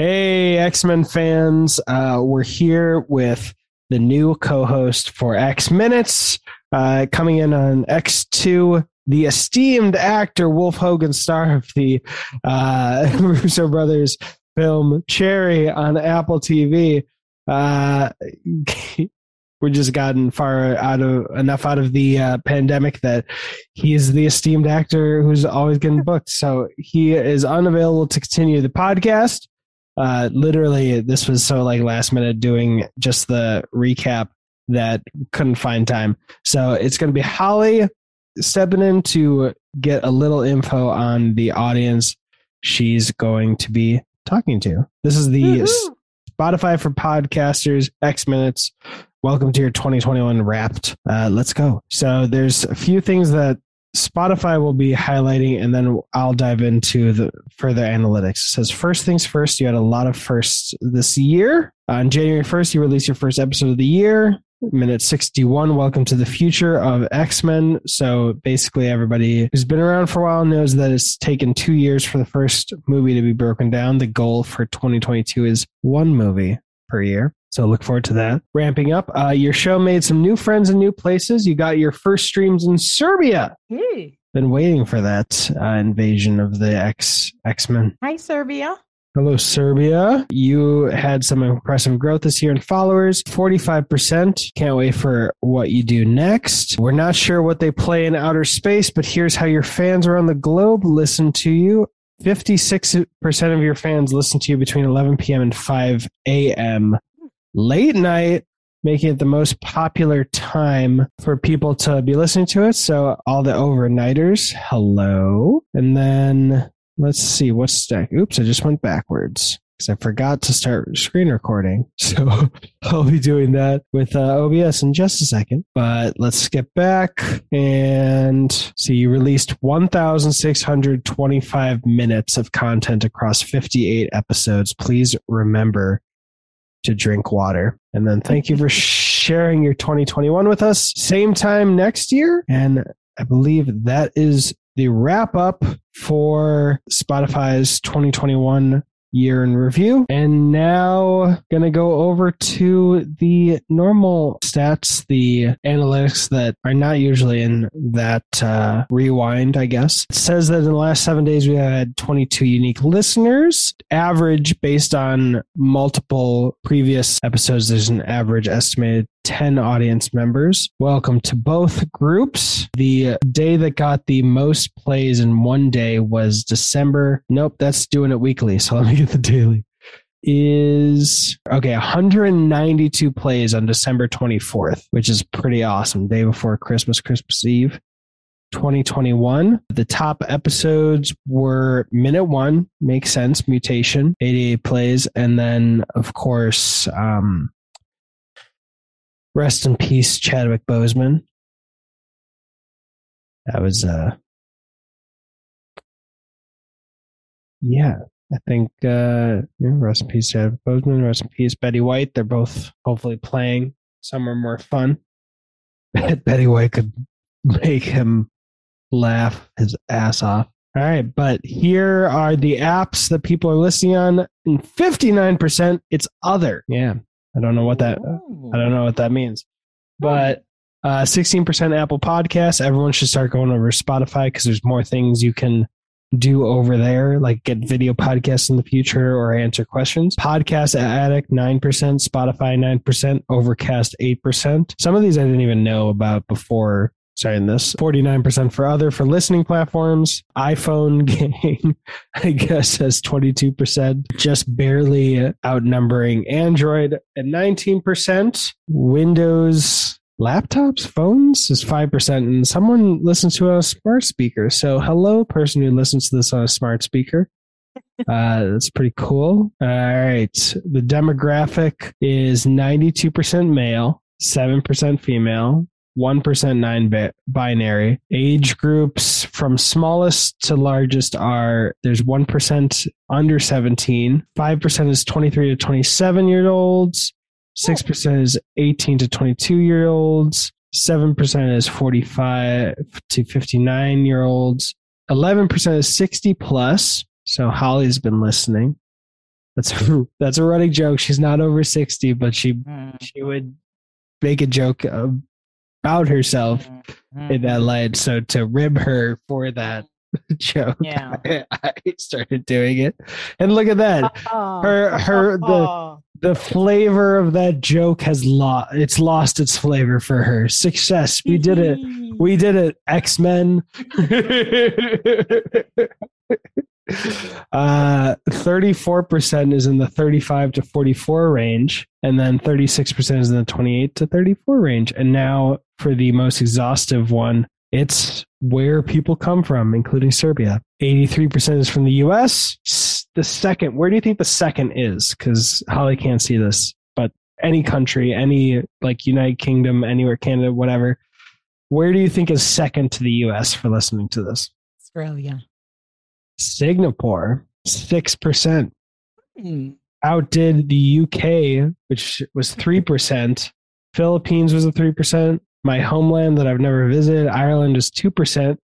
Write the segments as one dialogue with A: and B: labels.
A: Hey, X Men fans. Uh, we're here with the new co host for X Minutes, uh, coming in on X2, the esteemed actor Wolf Hogan, star of the uh, Russo Brothers film Cherry on Apple TV. Uh, we're just gotten far out of enough out of the uh, pandemic that he is the esteemed actor who's always getting booked. So he is unavailable to continue the podcast uh, literally this was so like last minute doing just the recap that couldn't find time. So it's going to be Holly stepping in to get a little info on the audience she's going to be talking to. This is the. Spotify for podcasters X Minutes. Welcome to your 2021 Wrapped. Uh, let's go. So there's a few things that Spotify will be highlighting, and then I'll dive into the further analytics. It says first things first. You had a lot of firsts this year. On January first, you released your first episode of the year. Minute 61, welcome to the future of X Men. So basically, everybody who's been around for a while knows that it's taken two years for the first movie to be broken down. The goal for 2022 is one movie per year. So look forward to that. Ramping up. Uh, your show made some new friends in new places. You got your first streams in Serbia.
B: Hey.
A: Been waiting for that uh, invasion of the X X Men.
B: Hi, Serbia.
A: Hello, Serbia. You had some impressive growth this year in followers, 45%. Can't wait for what you do next. We're not sure what they play in outer space, but here's how your fans around the globe listen to you. 56% of your fans listen to you between 11 p.m. and 5 a.m late night, making it the most popular time for people to be listening to it. So all the overnighters, hello. And then let's see what's stack. Oops, I just went backwards because I forgot to start screen recording. So I'll be doing that with uh, OBS in just a second. But let's skip back and see. You released 1,625 minutes of content across 58 episodes. Please remember to drink water. And then thank you for sharing your 2021 with us. Same time next year. And I believe that is the wrap up for Spotify's 2021 year in review. And now going to go over to the normal stats, the analytics that are not usually in that uh, rewind, I guess. It says that in the last seven days, we had 22 unique listeners. Average based on multiple previous episodes, there's an average estimated 10 audience members. Welcome to both groups. The day that got the most plays in one day was December. Nope, that's doing it weekly. So let me get the daily. Is okay, 192 plays on December 24th, which is pretty awesome. Day before Christmas, Christmas Eve. 2021. The top episodes were Minute One, Makes Sense, Mutation, 88 plays, and then, of course, um, Rest in peace, Chadwick Boseman. That was uh yeah, I think uh yeah, rest in peace, Chadwick Boseman, rest in peace, Betty White. They're both hopefully playing somewhere more fun. Betty White could make him laugh his ass off. All right, but here are the apps that people are listening on. And 59% it's other. Yeah. I don't know what that I don't know what that means. But uh, 16% Apple Podcasts. Everyone should start going over Spotify because there's more things you can do over there, like get video podcasts in the future or answer questions. Podcast Addict, 9%, Spotify, 9%, Overcast, 8%. Some of these I didn't even know about before starting this. 49% for other for listening platforms. iPhone game, I guess, has 22%, just barely outnumbering Android at 19%. Windows laptops, phones is 5%. And someone listens to a smart speaker. So, hello, person who listens to this on a smart speaker. Uh, that's pretty cool. All right. The demographic is 92% male, 7% female, 1% 9 bit binary. Age groups from smallest to largest are there's 1% under 17, 5% is 23 to 27 year olds, 6% is 18 to 22 year olds, 7% is 45 to 59 year olds, 11% is 60 plus. So Holly's been listening. That's a, that's a running joke. She's not over sixty, but she
B: Mm,
A: she would make a joke herself
B: mm,
A: in that light. So to rib her for that joke,
B: Yeah.
A: I, I started doing it. And look at that.
B: Oh.
A: Her her the the flavor of that joke has lost it's lost its flavor for her. Success. We did it. We did it, X Men. uh, 34% is in the 35 to 44 range, and then 36% is in the 28 to 34 range. And now for the most exhaustive one, it's where people come from, including Serbia. 83% is from the US. The second, where do you think the second is? Because Holly can't see this, but any country, any like United Kingdom, anywhere, Canada, whatever, where do you think is second to the US for listening to this?
B: Australia.
A: Singapore, 6%.
B: Mm.
A: Outdid the UK, which was 3%. Philippines was a 3%. My homeland that I've never visited, Ireland, is 2%.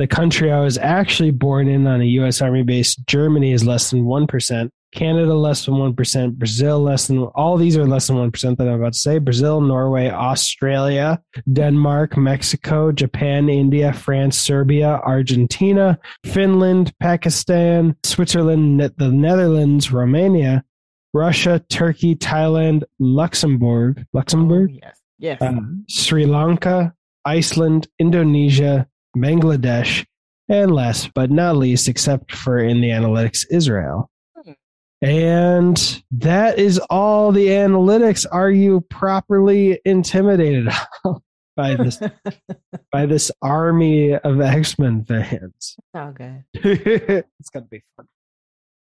A: The country I was actually born in on a U.S. Army base, Germany, is less than 1%. Canada, less than 1%. Brazil, less than, all these are less than 1% that I'm about to say. Brazil, Norway, Australia, Denmark, Mexico, Japan, India, France, Serbia, Argentina, Finland, Pakistan, Switzerland, the Netherlands, Romania, Russia, Turkey, Thailand, Luxembourg, Luxembourg,
B: Oh, yes. Yes.
A: uh, Sri Lanka, Iceland, Indonesia, Bangladesh, and last but not least, except for in the analytics, Israel.
B: Hmm.
A: And that is all the analytics. Are you properly intimidated by this by this army of X-Men fans?
B: all good.
A: it's gonna be fun.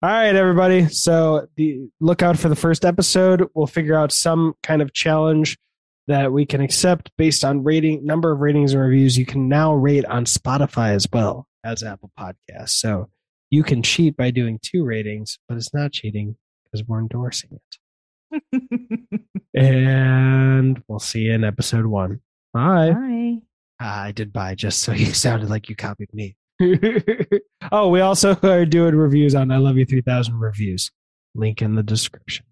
A: All right, everybody. So the look out for the first episode. We'll figure out some kind of challenge that we can accept based on rating number of ratings and reviews. You can now rate on Spotify as well as Apple Podcasts. So you can cheat by doing two ratings, but it's not cheating because we're endorsing it. And we'll see you in episode one. Bye.
B: Bye.
A: Ah, I did buy just so you sounded like you copied me. oh, we also are doing reviews on I Love You 3000 reviews. Link in the description.